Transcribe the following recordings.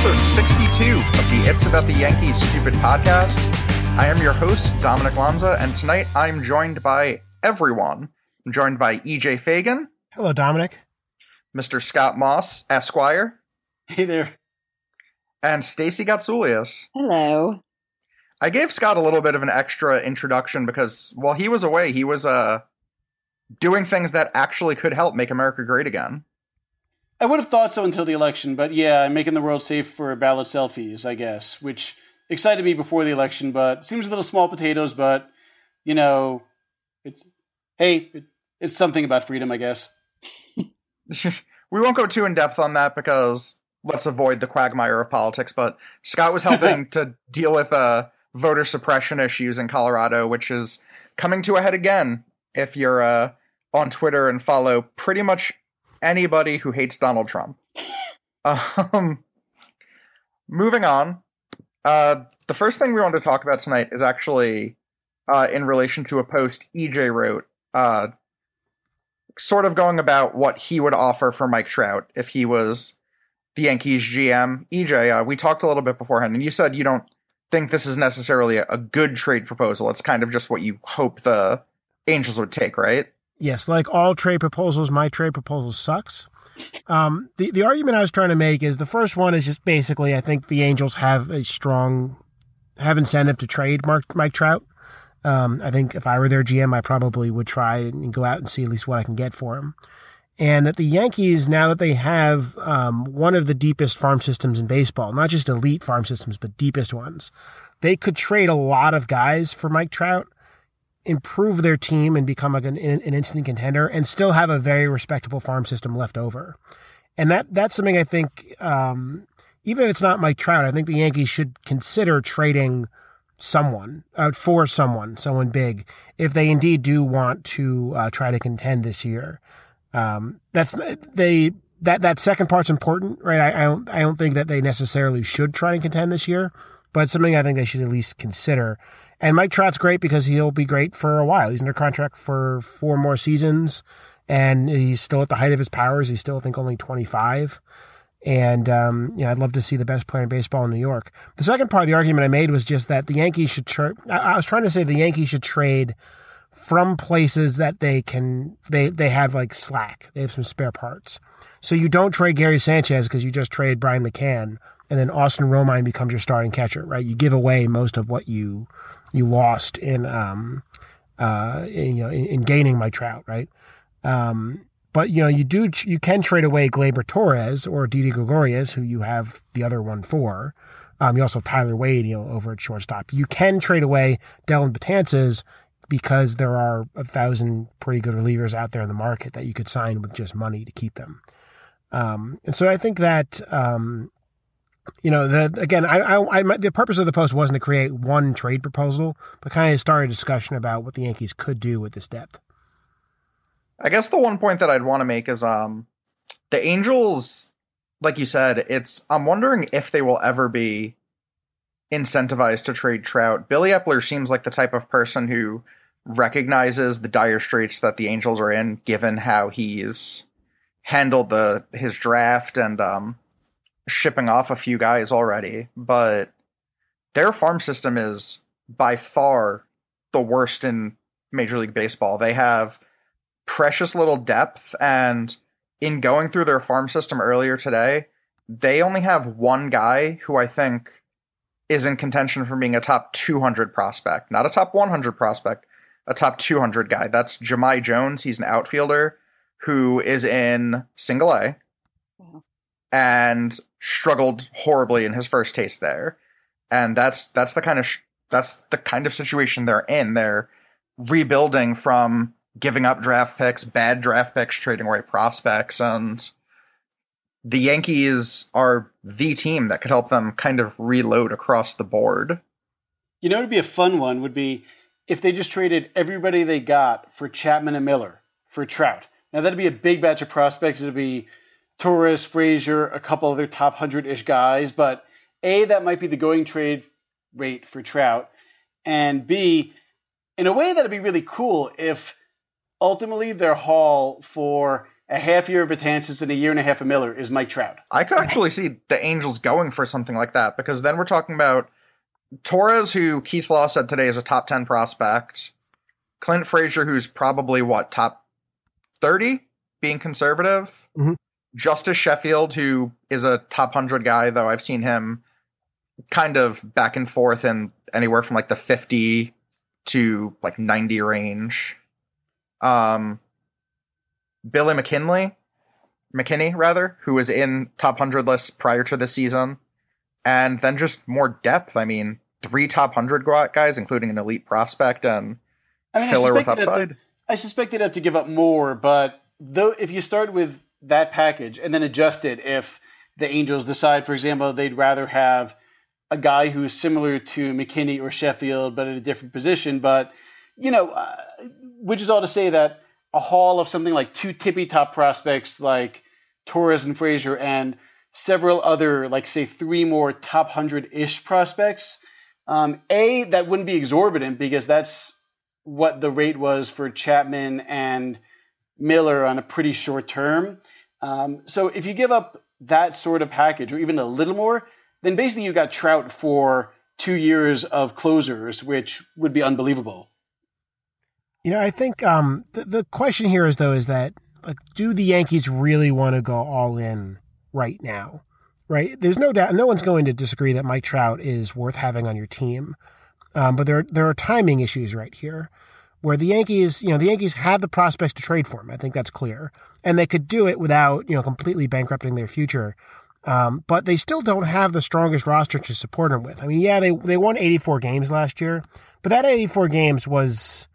Episode 62 of the It's About the Yankees Stupid podcast. I am your host, Domenic Lanza, and tonight I'm joined by everyone. I'm joined by EJ Fagan, Hello, Domenic. Mr. Scott Moss, Esquire, Hey there. and Stacey Gatsoulias. Hello. I gave Scott a little bit of an extra introduction because while he was away, he was uh doing things that actually could help make America great again. I would have thought so until the election, but yeah, I'm making the world safe for ballot selfies, I guess, which excited me before the election, but seems a little small potatoes, but you know, it's hey, it, it's something about freedom, I guess. we won't go too in depth on that because let's avoid the quagmire of politics. But Scott was helping to deal with uh, voter suppression issues in Colorado, which is coming to a head again. If you're uh, on Twitter and follow pretty much anybody who hates Donald Trump. Um, moving on, uh, the first thing we want to talk about tonight is actually uh, in relation to a post EJ wrote. Uh, sort of going about what he would offer for Mike Trout if he was the Yankees GM. EJ, uh, we talked a little bit beforehand, and you said you don't think this is necessarily a, a good trade proposal. It's kind of just what you hope the Angels would take, right? Yes, like all trade proposals, my trade proposal sucks. Um, the the argument I was trying to make is the first one is just basically I think the Angels have a strong have incentive to trade Mark, Mike Trout. Um, I think if I were their GM, I probably would try and go out and see at least what I can get for him. And that the Yankees, now that they have um, one of the deepest farm systems in baseball, not just elite farm systems, but deepest ones, they could trade a lot of guys for Mike Trout, improve their team and become an, an instant contender, and still have a very respectable farm system left over. And that that's something I think, um, even if it's not Mike Trout, I think the Yankees should consider trading someone uh, for someone, someone big, if they indeed do want to uh, try to contend this year. Um, that's they that that second part's important, right? I, I don't I don't think that they necessarily should try and contend this year, but it's something I think they should at least consider. And Mike Trout's great because he'll be great for a while. He's under contract for four more seasons, and he's still at the height of his powers. He's still, I think, only twenty five. And um, yeah, I'd love to see the best player in baseball in New York. The second part of the argument I made was just that the Yankees should. Tra- I was trying to say the Yankees should trade from places that they can they they have like slack. They have some spare parts. So you don't trade Gary Sanchez because you just trade Brian McCann, and then Austin Romine becomes your starting catcher, right? You give away most of what you you lost in um uh in, you know in, in gaining my Trout, right? Um, but you know, you do you can trade away Gleyber Torres or Didi Gregorius, who you have the other one for. Um, you also have Tyler Wade, you know, over at shortstop. You can trade away Dellin Betances because there are a thousand pretty good relievers out there in the market that you could sign with just money to keep them. Um, and so I think that um, you know, the, again, I, I, I, the purpose of the post wasn't to create one trade proposal, but kind of start a discussion about what the Yankees could do with this depth. I guess the one point that I'd want to make is um the Angels like you said, it's I'm wondering if they will ever be incentivized to trade Trout. Billy Eppler seems like the type of person who recognizes the dire straits that the Angels are in given how he's handled the his draft and um shipping off a few guys already, but their farm system is by far the worst in Major League Baseball. They have precious little depth and in going through their farm system earlier today they only have one guy who i think is in contention for being a top 200 prospect not a top 100 prospect a top 200 guy that's Jahmai jones he's an outfielder who is in single a Wow. and struggled horribly in his first taste there and that's that's the kind of sh- that's the kind of situation they're in. They're rebuilding from giving up draft picks, bad draft picks, trading away prospects, and the Yankees are the team that could help them kind of reload across the board. You know, it'd be a fun one would be if they just traded everybody they got for Chapman and Miller for Trout. Now that'd be a big batch of prospects. It'd be Torres, Frazier, a couple other top hundred ish guys, but a that might be the going trade rate for Trout, and b in a way that'd be really cool if ultimately their haul for a half year of Betances and a year and a half of Miller is Mike Trout. I could actually see the Angels going for something like that because then we're talking about Torres, who Keith Law said today is a top 10 prospect, Clint Frazier, who's probably what, top 30, being conservative, mm-hmm. Justus Sheffield, who is a top 100 guy, though I've seen him kind of back and forth in anywhere from like the 50 to like 90 range. Um, Billy McKinley, McKinney rather, who was in top 100 lists prior to the season. And then just more depth. I mean, three top 100 guys, including an elite prospect and I mean, filler with upside. I suspect they'd have to give up more, but though if you start with that package and then adjust it if the Angels decide, for example, they'd rather have a guy who's similar to McKinney or Sheffield, but in a different position. But, you know, uh, which is all to say that a haul of something like two tippy top prospects like Torres and Frazier and several other, like, say, three more top 100 ish prospects. Um, a, that wouldn't be exorbitant because that's what the rate was for Chapman and Miller on a pretty short term. Um, so if you give up that sort of package or even a little more, then basically you got Trout for two years of closers, which would be unbelievable. You know, I think um, the, the question here is though is that like, do the Yankees really want to go all in right now? Right? There's no doubt. No one's going to disagree that Mike Trout is worth having on your team, um, but there there are timing issues right here, where the Yankees, you know, the Yankees have the prospects to trade for him. I think that's clear, and they could do it without you know completely bankrupting their future. Um, but they still don't have the strongest roster to support him with. I mean, yeah, they they won 84 games last year, but that 84 games was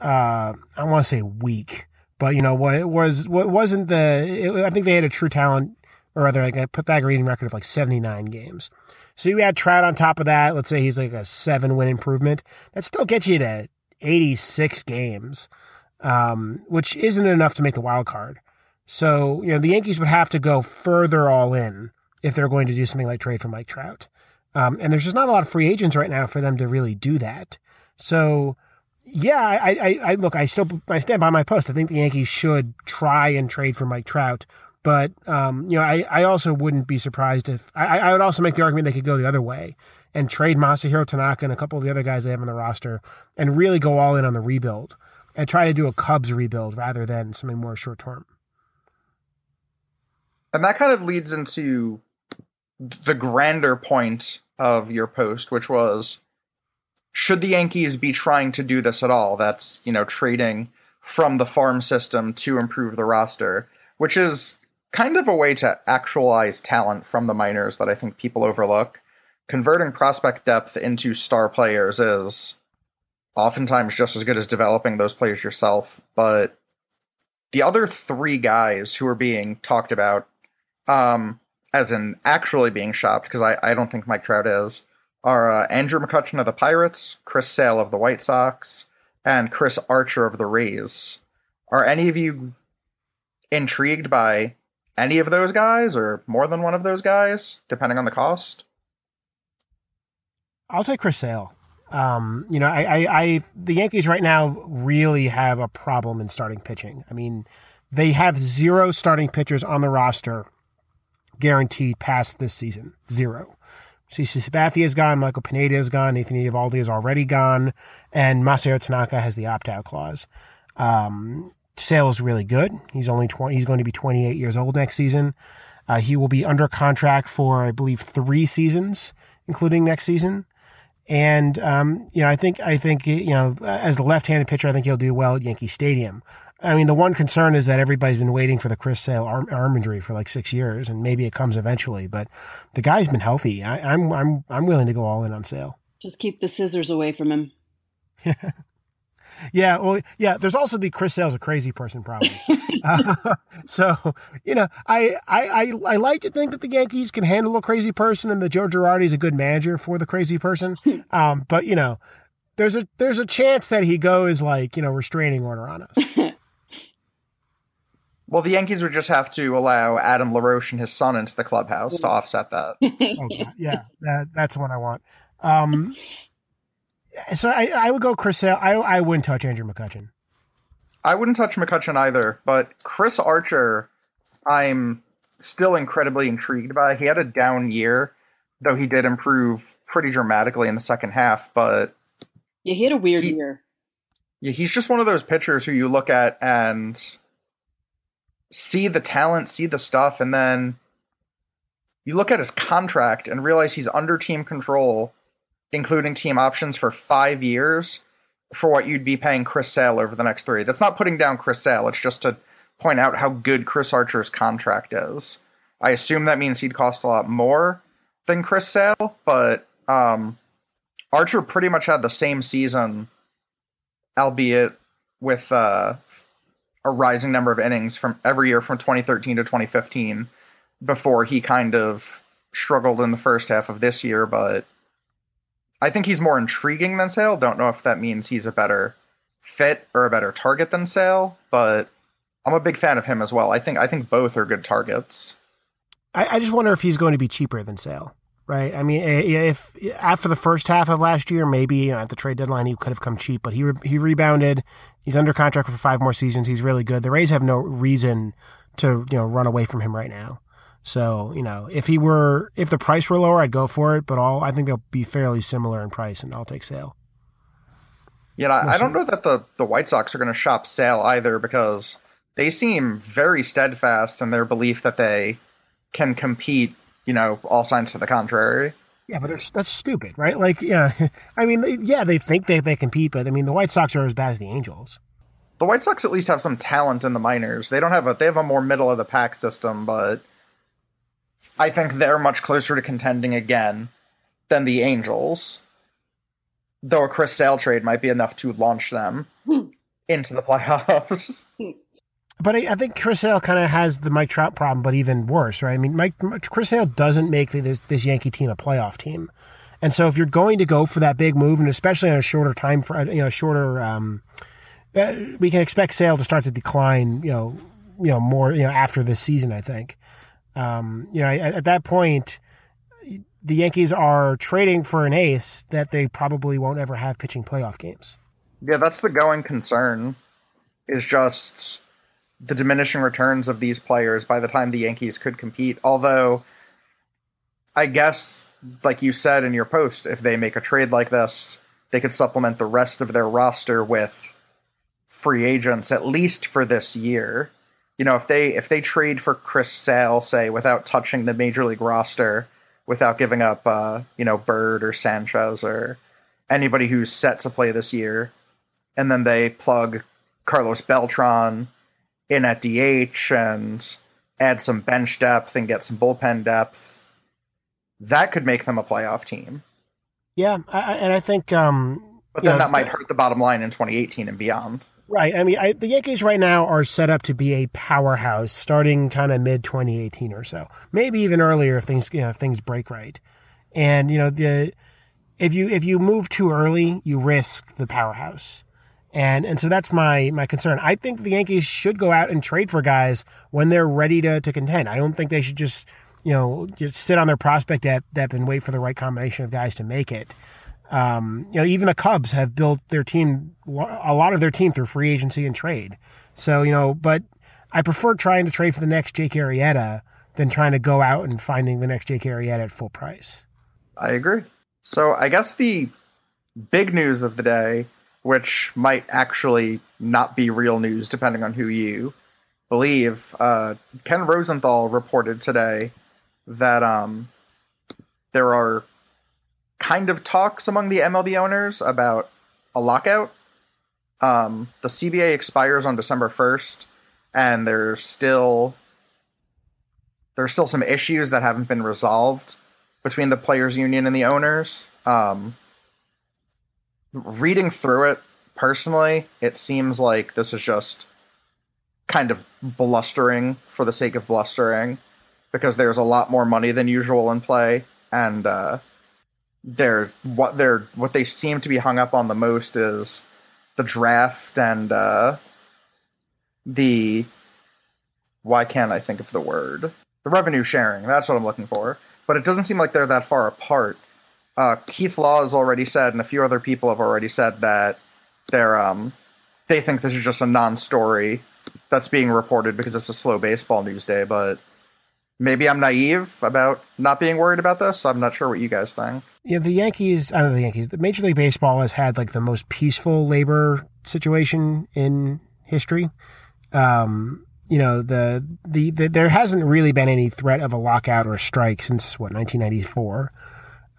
uh, I want to say weak, but you know what it was what wasn't the it, I think they had a true talent or rather like a Pythagorean record of like 79 games. So you add Trout on top of that, let's say he's like a seven win improvement. That still gets you to 86 games, um, which isn't enough to make the wild card. So, you know, the Yankees would have to go further all in if they're going to do something like trade for Mike Trout. Um, and there's just not a lot of free agents right now for them to really do that. So, yeah, I, I, I look, I still I stand by my post. I think the Yankees should try and trade for Mike Trout, but um, you know, I, I also wouldn't be surprised if I, I would also make the argument they could go the other way and trade Masahiro Tanaka and a couple of the other guys they have on the roster and really go all in on the rebuild and try to do a Cubs rebuild rather than something more short term. And that kind of leads into the grander point of your post, which was should the Yankees be trying to do this at all? That's, you know, trading from the farm system to improve the roster, which is kind of a way to actualize talent from the minors that I think people overlook. Converting prospect depth into star players is oftentimes just as good as developing those players yourself, but the other three guys who are being talked about, um, as in actually being shopped, because I, I don't think Mike Trout is, are uh, Andrew McCutchen of the Pirates, Chris Sale of the White Sox, and Chris Archer of the Rays. Are any of you intrigued by any of those guys or more than one of those guys, depending on the cost? I'll take Chris Sale. Um, you know, I, I, I, the Yankees right now really have a problem in starting pitching. I mean, they have zero starting pitchers on the roster guaranteed past this season. Zero. CC Sabathia is gone, Michael Pineda is gone, Nathan Eovaldi is already gone, and Masahiro Tanaka has the opt-out clause. Um, Sale is really good. He's only 20, he's going to be 28 years old next season. Uh, he will be under contract for, I believe, three seasons, including next season. And um, you know, I think I think you know, as a left-handed pitcher, I think he'll do well at Yankee Stadium. I mean, the one concern is that everybody's been waiting for the Chris Sale arm, arm injury for like six years, and maybe it comes eventually. But the guy's been healthy. I, am I'm I'm willing to go all in on Sale. Just keep the scissors away from him. Yeah, well, yeah. There's also the Chris Sale's a crazy person problem. uh, so you know, I, I I I like to think that the Yankees can handle a crazy person, and that Joe Girardi is a good manager for the crazy person. Um, but you know, there's a there's a chance that he goes like you know restraining order on us. Well, the Yankees would just have to allow Adam LaRoche and his son into the clubhouse to offset that. oh, God. yeah, that, that's what I want. Um, so I, I would go Chris Sale. I I wouldn't touch Andrew McCutchen. I wouldn't touch McCutchen either, but Chris Archer, I'm still incredibly intrigued by. He had a down year, though he did improve pretty dramatically in the second half. But yeah, he had a weird He- year. yeah, he's just one of those pitchers who you look at and see the talent, see the stuff, and then you look at his contract and realize he's under team control, including team options for five years for what you'd be paying Chris Sale over the next three. That's not putting down Chris Sale, it's just to point out how good Chris Archer's contract is. I assume that means he'd cost a lot more than Chris Sale, but um, Archer pretty much had the same season albeit with uh, a rising number of innings from every year from 2013 to 2015 before he kind of struggled in the first half of this year but i think he's more intriguing than sale don't know if that means he's a better fit or a better target than sale but i'm a big fan of him as well i think i think both are good targets I, I just wonder if he's going to be cheaper than Sale. Right. I mean, eh, if after the first half of last year, maybe you know, at the trade deadline he could have come cheap, but he re- he rebounded. He's under contract for five more seasons. He's really good. The Rays have no reason to you know run away from him right now. So you know, if he were if the price were lower, I'd go for it. But all I think they'll be fairly similar in price, and I'll take Sale. Yeah, I, I Listen. don't know that the, the White Sox are going to shop Sale either because they seem very steadfast in their belief that they can compete, you know, all signs to the contrary. Yeah, but they're, that's stupid, right? Like, yeah, I mean, yeah, they think they they compete, but I mean, the White Sox are as bad as the Angels. The White Sox at least have some talent in the minors. They don't have a they have a more middle of the pack system, but I think they're much closer to contending again than the Angels. Though a Chris Sale trade might be enough to launch them Hmm. into the playoffs. But I, I think Chris Sale kind of has the Mike Trout problem, but even worse, right? I mean, Mike Chris Sale doesn't make this this Yankee team a playoff team, and so if you're going to go for that big move, and especially on a shorter time for you know shorter, um, uh, we can expect Sale to start to decline, you know, you know more, you know, after this season. I think, um, you know, at, at that point, the Yankees are trading for an ace that they probably won't ever have pitching playoff games. Yeah, that's the going concern. Is just the diminishing returns of these players by the time the Yankees could compete. Although, I guess, like you said in your post, if they make a trade like this, they could supplement the rest of their roster with free agents at least for this year. You know, if they if they trade for Chris Sale, say, without touching the major league roster, without giving up, uh, you know, Bird or Sanchez or anybody who's set to play this year, and then they plug Carlos Beltran in at DH and add some bench depth and get some bullpen depth, that could make them a playoff team. Yeah, I, and I think, um, But then know, that might hurt the bottom line in 2018 and beyond. Right. I mean, I, the Yankees right now are set up to be a powerhouse starting kind of mid 2018 or so, maybe even earlier if things you know, if things break right. And you know the if you if you move too early, you risk the powerhouse. And and so that's my my concern. I think the Yankees should go out and trade for guys when they're ready to to contend. I don't think they should just you know just sit on their prospect depth, depth and wait for the right combination of guys to make it. Um, you know, even the Cubs have built their team, a lot of their team through free agency and trade. So, you know, but I prefer trying to trade for the next Jake Arrieta than trying to go out and finding the next Jake Arrieta at full price. I agree. So I guess the big news of the day, which might actually not be real news depending on who you believe, uh, Ken Rosenthal reported today that um, there are kind of talks among the MLB owners about a lockout. Um, the CBA expires on December 1st, and there's still there's still some issues that haven't been resolved between the players union and the owners. Um, reading through it personally, it seems like this is just kind of blustering for the sake of blustering because there's a lot more money than usual in play and uh they're what they're what they seem to be hung up on the most is the draft and uh the why can't I think of the word? The revenue sharing. That's what I'm looking for. But it doesn't seem like they're that far apart. Uh, Keith Law has already said, and a few other people have already said that they're um, they think this is just a non-story that's being reported because it's a slow baseball news day. But maybe I'm naive about not being worried about this. I'm not sure what you guys think. Yeah, the Yankees. I don't know the Yankees. The Major League Baseball has had like the most peaceful labor situation in history. Um, you know, the, the the there hasn't really been any threat of a lockout or a strike since what 1994.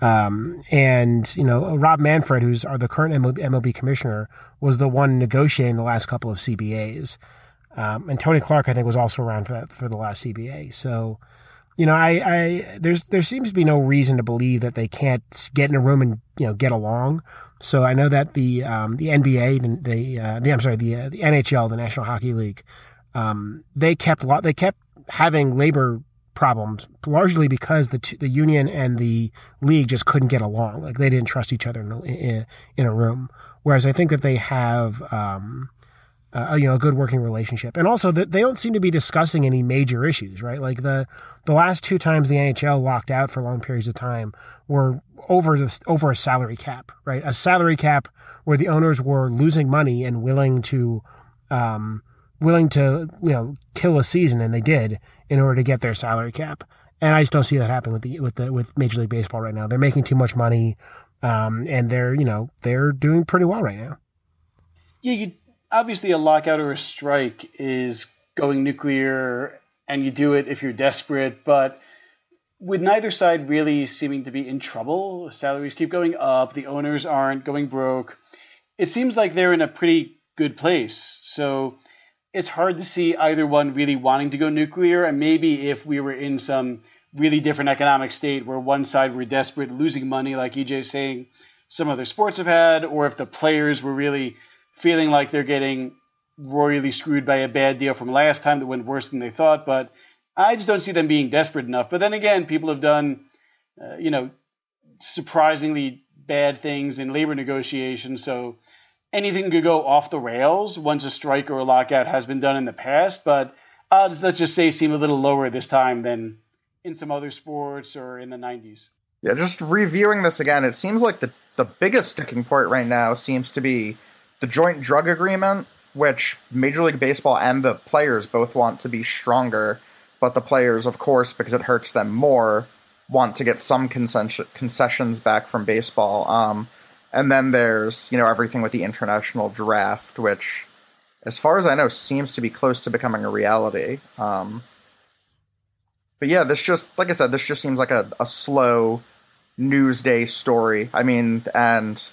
Um, and you know, Rob Manfred, who's our the current MLB commissioner, was the one negotiating the last couple of CBAs. Um, and Tony Clark, I think, was also around for that for the last CBA. So, you know, I, I there's there seems to be no reason to believe that they can't get in a room and you know get along. So I know that the um, the NBA, the, the, uh, the I'm sorry, the uh, the NHL, the National Hockey League, um, they kept lot they kept having labor problems largely because the t- the union and the league just couldn't get along. Like they didn't trust each other in a, in, a room. Whereas I think that they have. Um, uh, you know, a good working relationship, and also that they don't seem to be discussing any major issues, right? Like the the last two times the NHL locked out for long periods of time were over the over a salary cap, right? A salary cap where the owners were losing money and willing to um, willing to you know kill a season, and they did in order to get their salary cap. And I just don't see that happening with the with the with Major League Baseball right now. They're making too much money, um, and they're you know they're doing pretty well right now. Yeah, you obviously a lockout or a strike is going nuclear, and you do it if you're desperate, but with neither side really seeming to be in trouble, salaries keep going up, the owners aren't going broke. It seems like they're in a pretty good place. So it's hard to see either one really wanting to go nuclear. And maybe if we were in some really different economic state where one side were desperate, losing money, like EJ's saying some other sports have had, or if the players were really feeling like they're getting royally screwed by a bad deal from last time that went worse than they thought. But I just don't see them being desperate enough. But then again, people have done, uh, you know, surprisingly bad things in labor negotiations. So anything could go off the rails once a strike or a lockout has been done in the past. But odds, let's just say, seem a little lower this time than in some other sports or in the 90s. Yeah, just reviewing this again, it seems like the, the biggest sticking point right now seems to be the joint drug agreement, which Major League Baseball and the players both want to be stronger but the players, of course, because it hurts them more, want to get some concessions back from baseball. Um, and then there's you know everything with the international draft, which, as far as I know, seems to be close to becoming a reality. Um, but yeah, this just like I said, this just seems like a, a slow news day story. I mean, and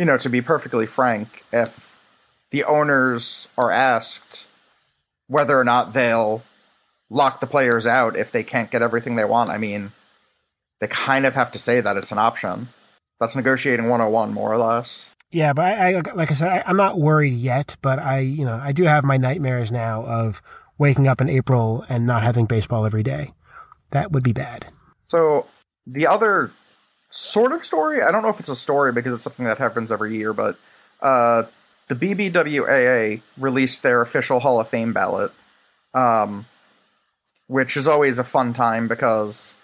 you know, to be perfectly frank, if the owners are asked whether or not they'll lock the players out if they can't get everything they want. I mean, they kind of have to say that it's an option. That's negotiating 101 more or less. Yeah, but I, I like I said, I, I'm not worried yet, but I, you know, I do have my nightmares now of waking up in April and not having baseball every day. That would be bad. So the other sort of story, I don't know if it's a story because it's something that happens every year, but uh, the BBWAA released their official Hall of Fame ballot. Um, which is always a fun time because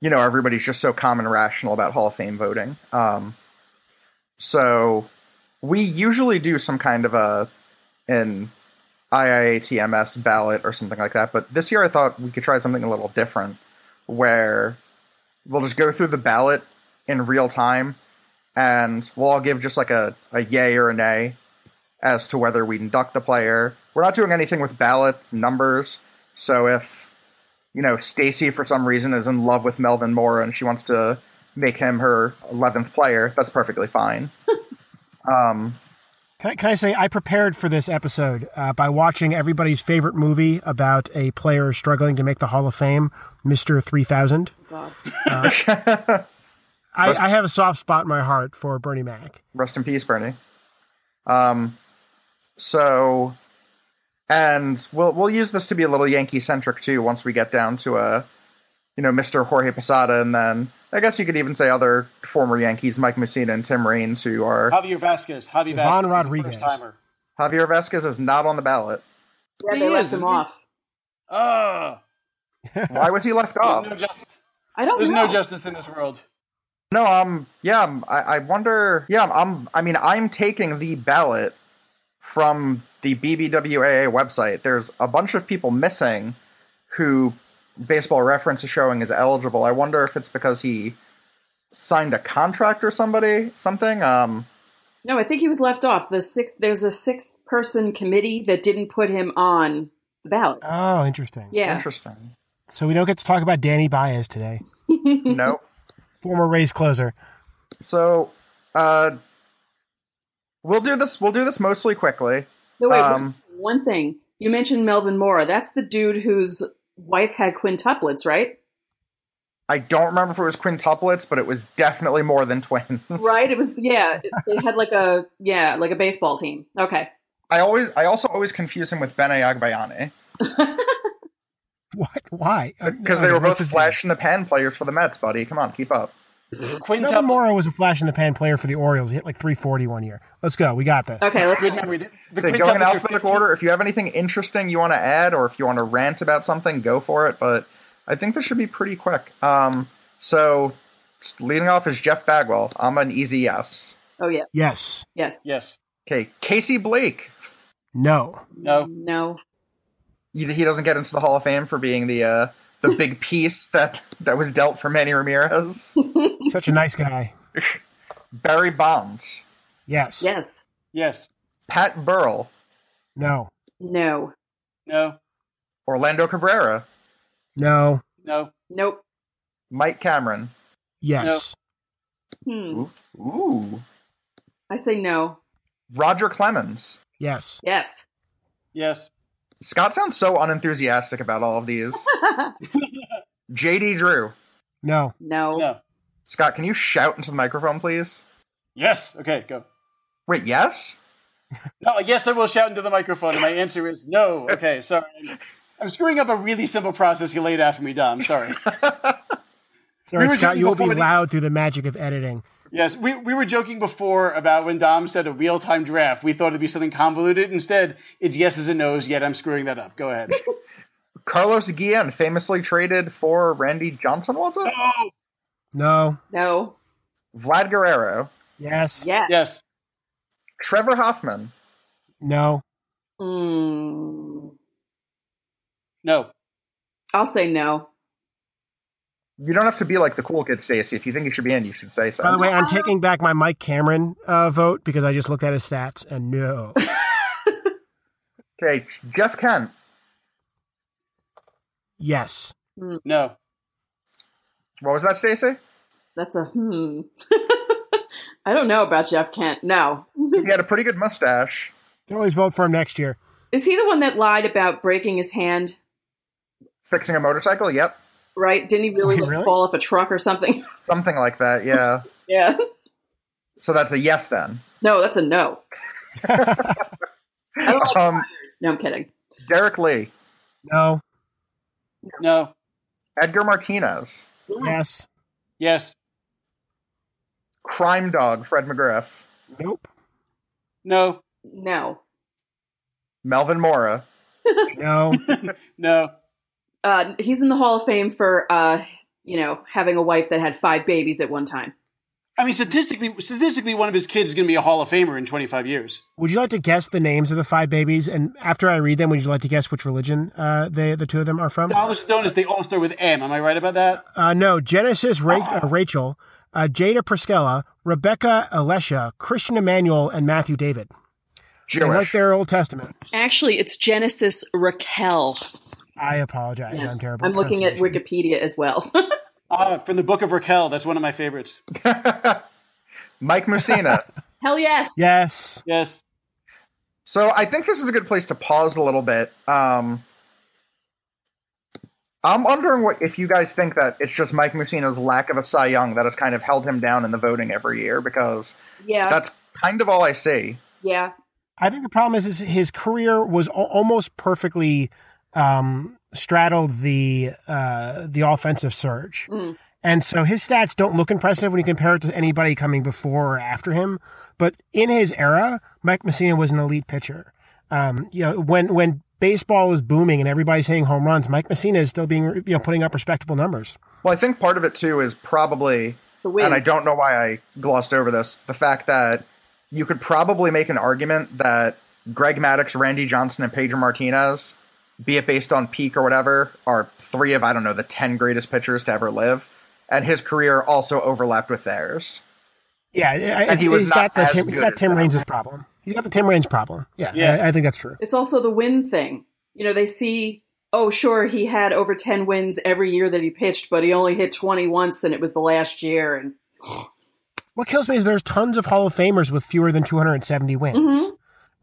you know everybody's just so and rational about Hall of Fame voting. Um, so we usually do some kind of a an IIATMS ballot or something like that, but this year I thought we could try something a little different, where we'll just go through the ballot in real time, and we'll all give just like a, a yay or a nay as to whether we induct the player. We're not doing anything with ballot numbers, so if you know, Stacey for some reason is in love with Melvin Mora and she wants to make him her 11th player, that's perfectly fine. um, can I, can I say I prepared for this episode uh, by watching everybody's favorite movie about a player struggling to make the Hall of Fame, Mister Three Thousand. Uh, I, I have a soft spot in my heart for Bernie Mac. Rest in peace, Bernie. Um, so, and we'll we'll use this to be a little Yankee centric too. Once we get down to a, you know, Mr. Jorge Posada, and then I guess you could even say other former Yankees, Mike Mussina and Tim Raines, who are Javier Vazquez. Javier Ivan Vazquez. Rodriguez. First timer. Javier Vazquez is not on the ballot. Yeah, He they is, left him isn't he? off. Ah, Why was he left off? no justice. I don't There's know. no justice in this world. No, um, yeah, um, I, I wonder. Yeah, I'm. I mean, I'm taking the ballot from the BBWAA website. There's a bunch of people missing who Baseball Reference is showing is eligible. I wonder if it's because he signed a contract or somebody, something. Um, No, I think he was left off. The six there's a six person committee that didn't put him on the ballot. Oh, interesting. Yeah. interesting. So we don't get to talk about Danny Baez today, nope. former Rays closer. So, uh, we'll do this. We'll do this mostly quickly. No, wait, Um, one, one thing. You mentioned Melvin Mora. That's the dude whose wife had quintuplets, right? I don't remember if it was quintuplets, but it was definitely more than twins. Right? It was yeah. They had like a yeah, like a baseball team. Okay. I always, I also always confuse him with Benny Agbayani. What? Why? Uh, Because they were both his flash in the pan players for the Mets, buddy. Come on, keep up. Name? Melvin Quintuple. Mora was a flash in the pan player for the Orioles. He hit like 340 one year. Let's go. We got this. Okay, let's Good memory. The, the Okay, going in alphabetical order. If you have anything interesting you want to add, or if you want to rant about something, go for it. But I think this should be pretty quick. Um, so leading off is Jeff Bagwell. I'm an easy yes. Oh yeah. Yes. Yes. Yes. Okay, Casey Blake. No. No. No. He, he doesn't get into the Hall of Fame for being the uh, the big piece that that was dealt for Manny Ramirez. Such a nice guy. Barry Bonds, Yes. Yes. Yes. Pat Burrell, No. No. No. Orlando Cabrera, No. No. Nope. Mike Cameron. Yes. Hmm. Ooh, I say no. Roger Clemens. Yes. Yes. Yes. Scott sounds so unenthusiastic about all of these. JD Drew. No. no. No. Scott, can you shout into the microphone, please? Yes. Okay. Go. Wait, yes? No. Yes, I will shout into the microphone, and my answer is no. Okay. Sorry. I'm screwing up a really simple process you laid out for me, Dom. Sorry. Sorry, We Scott. You will be before the- loud through the magic of editing. Yes, we, we were joking before about when Dom said a real time draft. We thought it'd be something convoluted. Instead, it's yeses and nos, yet I'm screwing that up. Go ahead. Carlos Guillen famously traded for Randy Johnson, was it? oh! No. No. Vlad Guerrero. Yes. Yes. Yes. Trevor Hoffman. No. Mm. No. I'll say no. You don't have to be like the cool kid, Stacey. If you think you should be in, you should say so. By the way, I'm taking back my Mike Cameron uh, vote because I just looked at his stats and no. Okay, Jeff Kent. yes. No. What was that, Stacy? That's a hmm. I don't know about Jeff Kent. No. He had a pretty good mustache. Can always vote for him next year. Is he the one that lied about breaking his hand? Fixing a motorcycle? Yep. Right? Didn't he really, like, really? fall off a truck or something? Something like that, yeah. yeah. so that's a yes then. No, that's a no. I don't like Um, liars. No, I'm kidding. Derrek Lee. No. No. Edgar Martinez. Yes. Yes. Crime Dog, Fred McGriff. Nope. No. No. Melvin Mora. No. No. Uh, he's in the Hall of Fame for, uh, you know, having a wife that had five babies at one time. I mean, statistically, statistically, one of his kids is going to be a Hall of Famer in 25 years. would you like to guess the names of the five babies? And after I read them, would you like to guess which religion uh, they, the two of them are from? Dollars to donuts, they all start with M. Am I right about that? Uh, no. Genesis, Ra- uh, Rachel, uh, Jada Priscilla, Rebecca, Alessia, Christian Emmanuel, and Matthew David. They like their Old Testament. Actually, it's Genesis Raquel. I apologize. I'm terrible. I'm looking at. Wikipedia as well. Ah, from the Book of Raquel. That's one of my favorites. Mike Mussina. Hell yes. Yes. Yes. so I think this is a good place to pause a little bit. Um, I'm wondering what if you guys think that it's just Mike Mussina's lack of a Cy Young that has kind of held him down in the voting every year because Yeah, that's kind of all I see. yeah. I think the problem is, is his career was al- almost perfectly um, straddled the uh, the offensive surge, Mm. and so his stats don't look impressive when you compare it to anybody coming before or after him. But in his era, Mike Mussina was an elite pitcher. Um, you know, when when baseball is booming and everybody's hitting home runs, Mike Mussina is still being you know putting up respectable numbers. Well, I think part of it too is probably and I don't know why I glossed over this. The fact that you could probably make an argument that Greg Maddux, Randy Johnson, and Pedro Martinez, be it based on peak or whatever, are three of I don't know the ten greatest pitchers to ever live, and his career also overlapped with theirs. Yeah, And he was he's not got the as Tim, he's good got Tim. Raines' problem. He's got the Tim Raines problem. Yeah, Yeah. I, I think that's true. It's also the win thing. You know, they see, oh, sure, he had over 10 wins every year that he pitched, but he only hit 20 once and it was the last year. And What kills me is there's tons of Hall of Famers with fewer than 270 wins. Mhm.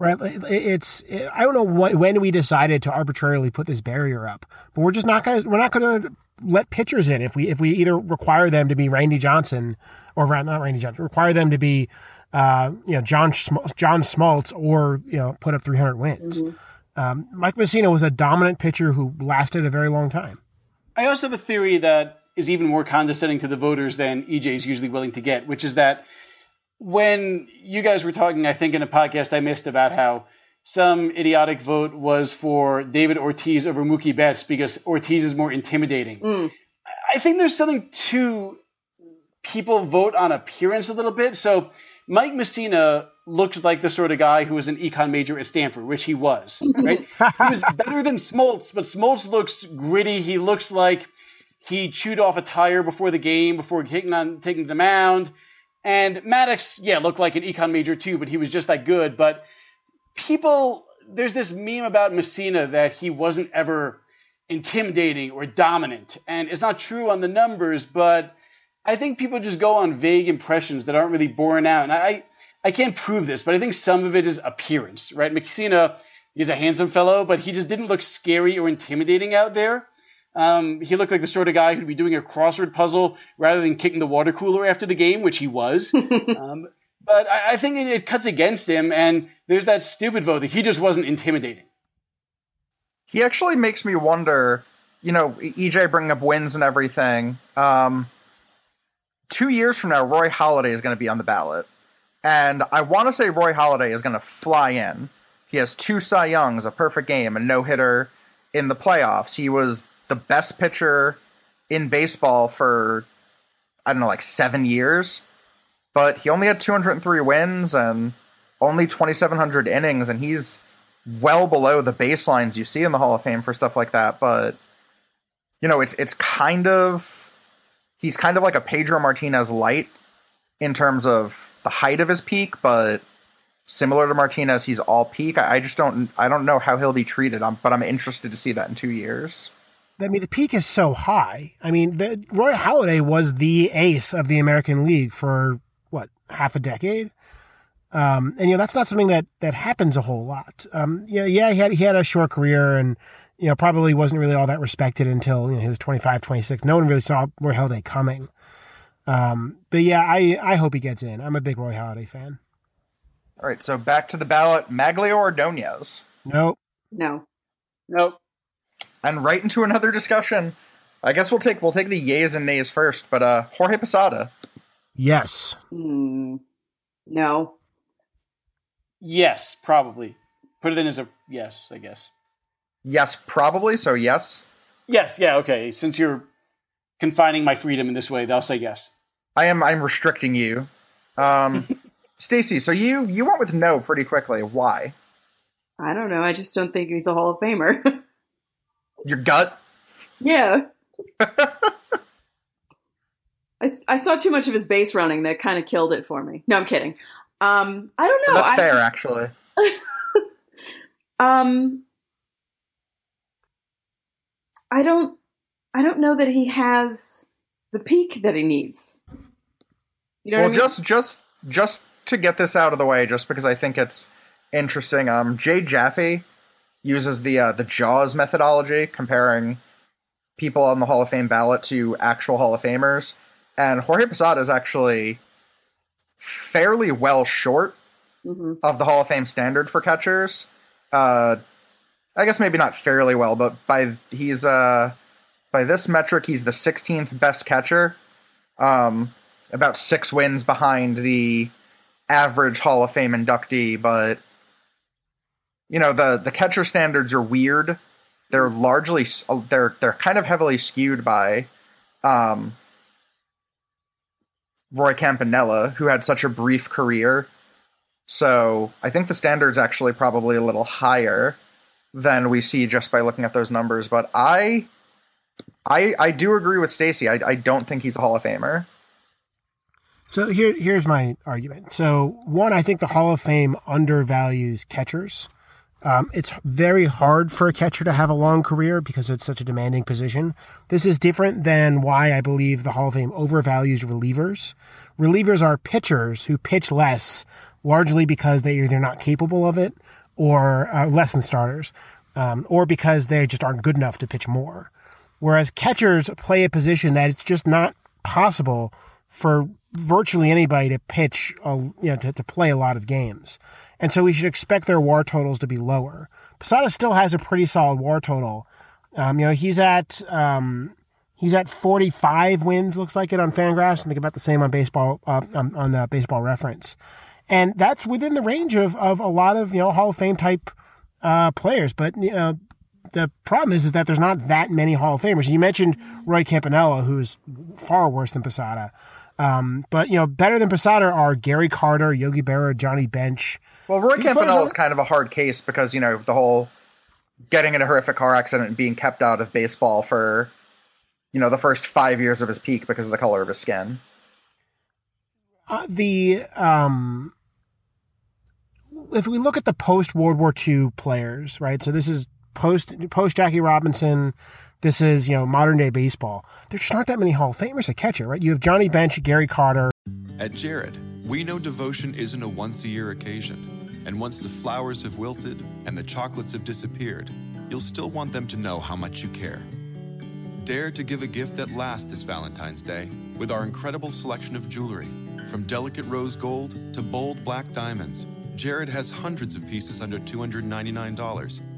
Right? It's I don't know what, when we decided to arbitrarily put this barrier up, but we're just not going to we're not going to let pitchers in if we if we either require them to be Randy Johnson or not Randy Johnson, require them to be uh, you know John John Smoltz or you know put up 300 wins. Um, Mike Mussina was a dominant pitcher who lasted a very long time. I also have a theory that is even more condescending to the voters than EJ is usually willing to get, which is that when you guys were talking, I think in a podcast I missed about how some idiotic vote was for David Ortiz over Mookie Betts because Ortiz is more intimidating. Mm. I think there's something to people vote on appearance a little bit. So Mike Mussina looks like the sort of guy who was an econ major at Stanford, which he was. Right? he was better than Smoltz, but Smoltz looks gritty. He looks like he chewed off a tire before the game, before taking on taking the mound. And Maddux, yeah, looked like an econ major too, but he was just that good. But people, there's this meme about Mussina that he wasn't ever intimidating or dominant. And it's not true on the numbers, but I think people just go on vague impressions that aren't really borne out. And I, I can't prove this, but I think some of it is appearance, right? Mussina is a handsome fellow, but he just didn't look scary or intimidating out there. Um, he looked like the sort of guy who'd be doing a crossword puzzle rather than kicking the water cooler after the game, which he was. um, but I, I think it, it cuts against him, and there's that stupid vote that he just wasn't intimidating. He actually makes me wonder, you know, EJ bringing up wins and everything. Um, two years from now, Roy Halladay is going to be on the ballot. And I want to say Roy Halladay is going to fly in. He has two Cy Youngs, a perfect game, a no hitter in the playoffs. He was the best pitcher in baseball for, I don't know, like seven years. But he only had 203 wins and only 2,700 innings, and he's well below the baselines you see in the Hall of Fame for stuff like that. But you know, it's it's kind of he's kind of like a Pedro Martinez light in terms of the height of his peak, but similar to Martinez, he's all peak. I, I just don't I don't know how he'll be treated. I'm, but I'm interested to see that in two years. I mean, the peak is so high. I mean, the, Roy Halladay was the ace of the American League for what half a decade, um, and you know that's not something that that happens a whole lot. Um, yeah, yeah, he had he had a short career, and you know probably wasn't really all that respected until you know he was 25, 26. No one really saw Roy Halladay coming. Um, but yeah, I I hope he gets in. I'm a big Roy Halladay fan. All right, so back to the ballot: Magglio or Ordonez, Nope. No. Nope. And right into another discussion. I guess we'll take we'll take the yays and nays first, but uh, Jorge Posada. Yes. Mm. No. Yes, probably. Put it in as a yes, I guess. Yes, probably. So yes, Yes, yeah, okay. Since you're confining my freedom in this way, I'll say yes. I am. I'm restricting you. Um, Stacey, so you you went with no pretty quickly. Why? I don't know. I just don't think he's a Hall of Famer. Your gut. yeah. I saw too much of his base running that kind of killed it for me. No, I'm kidding. Um, I don't know. That's I, fair, actually. Um, I don't. I don't know that he has the peak that he needs. You know well, I mean? just just just to get this out of the way, just because I think it's interesting. Um, Jay Jaffe uses the uh, the JAWS methodology, comparing people on the Hall of Fame ballot to actual Hall of Famers, and Jorge Posada is actually fairly well short hmm of the Hall of Fame standard for catchers. Uh, I guess maybe not fairly well, but by he's uh by this metric he's the 16th best catcher. Um, about six wins behind the average Hall of Fame inductee, but you know the the catcher standards are weird. They're largely they're they're kind of heavily skewed by um, Roy Campanella, who had such a brief career. So I think the standard's actually probably a little higher than we see just by looking at those numbers. But I, I, I do agree with Stacey. I, I don't think he's a Hall of Famer. So here, here's my argument. So one, I think the Hall of Fame undervalues catchers. Um, it's very hard for a catcher to have a long career because it's such a demanding position. This is different than why I believe the Hall of Fame overvalues relievers. Relievers are pitchers who pitch less, largely because they're either not capable of it or uh, less than starters, um, or because they just aren't good enough to pitch more. Whereas catchers play a position that it's just not possible for virtually anybody to pitch, a, you know, to, to play a lot of games. And so we should expect their war totals to be lower. Posada still has a pretty solid war total. Um, you know, he's at um, he's at 45 wins, looks like it on Fangraphs. I think about the same on baseball uh, on, on uh, Baseball Reference, and that's within the range of of a lot of you know Hall of Fame type uh, players. But you the problem is is that there's not that many Hall of Famers. You mentioned Roy Campanella, who's far worse than Posada. Um, but you know, better than Posada are Gary Carter, Yogi Berra, Johnny Bench. Well, Roy Campanella is kind of a hard case because you know the whole getting in a horrific car accident and being kept out of baseball for you know the first five years of his peak because of the color of his skin. Uh, the um, if we look at the post World War II players, right? So this is post post Jackie Robinson. This is you know modern day baseball. There's aren't that many Hall of Famers at catcher, right? You have Johnny Bench, Gary Carter. At Jared, we know devotion isn't a once a year occasion. And once the flowers have wilted and the chocolates have disappeared, you'll still want them to know how much you care. Dare to give a gift that lasts this Valentine's Day with our incredible selection of jewelry. From delicate rose gold to bold black diamonds, Jared has hundreds of pieces under $299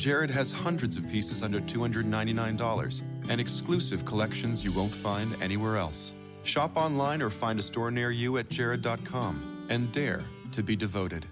Jared has hundreds of pieces under $299 and exclusive collections you won't find anywhere else. Shop online or find a store near you at jared.com and dare to be devoted.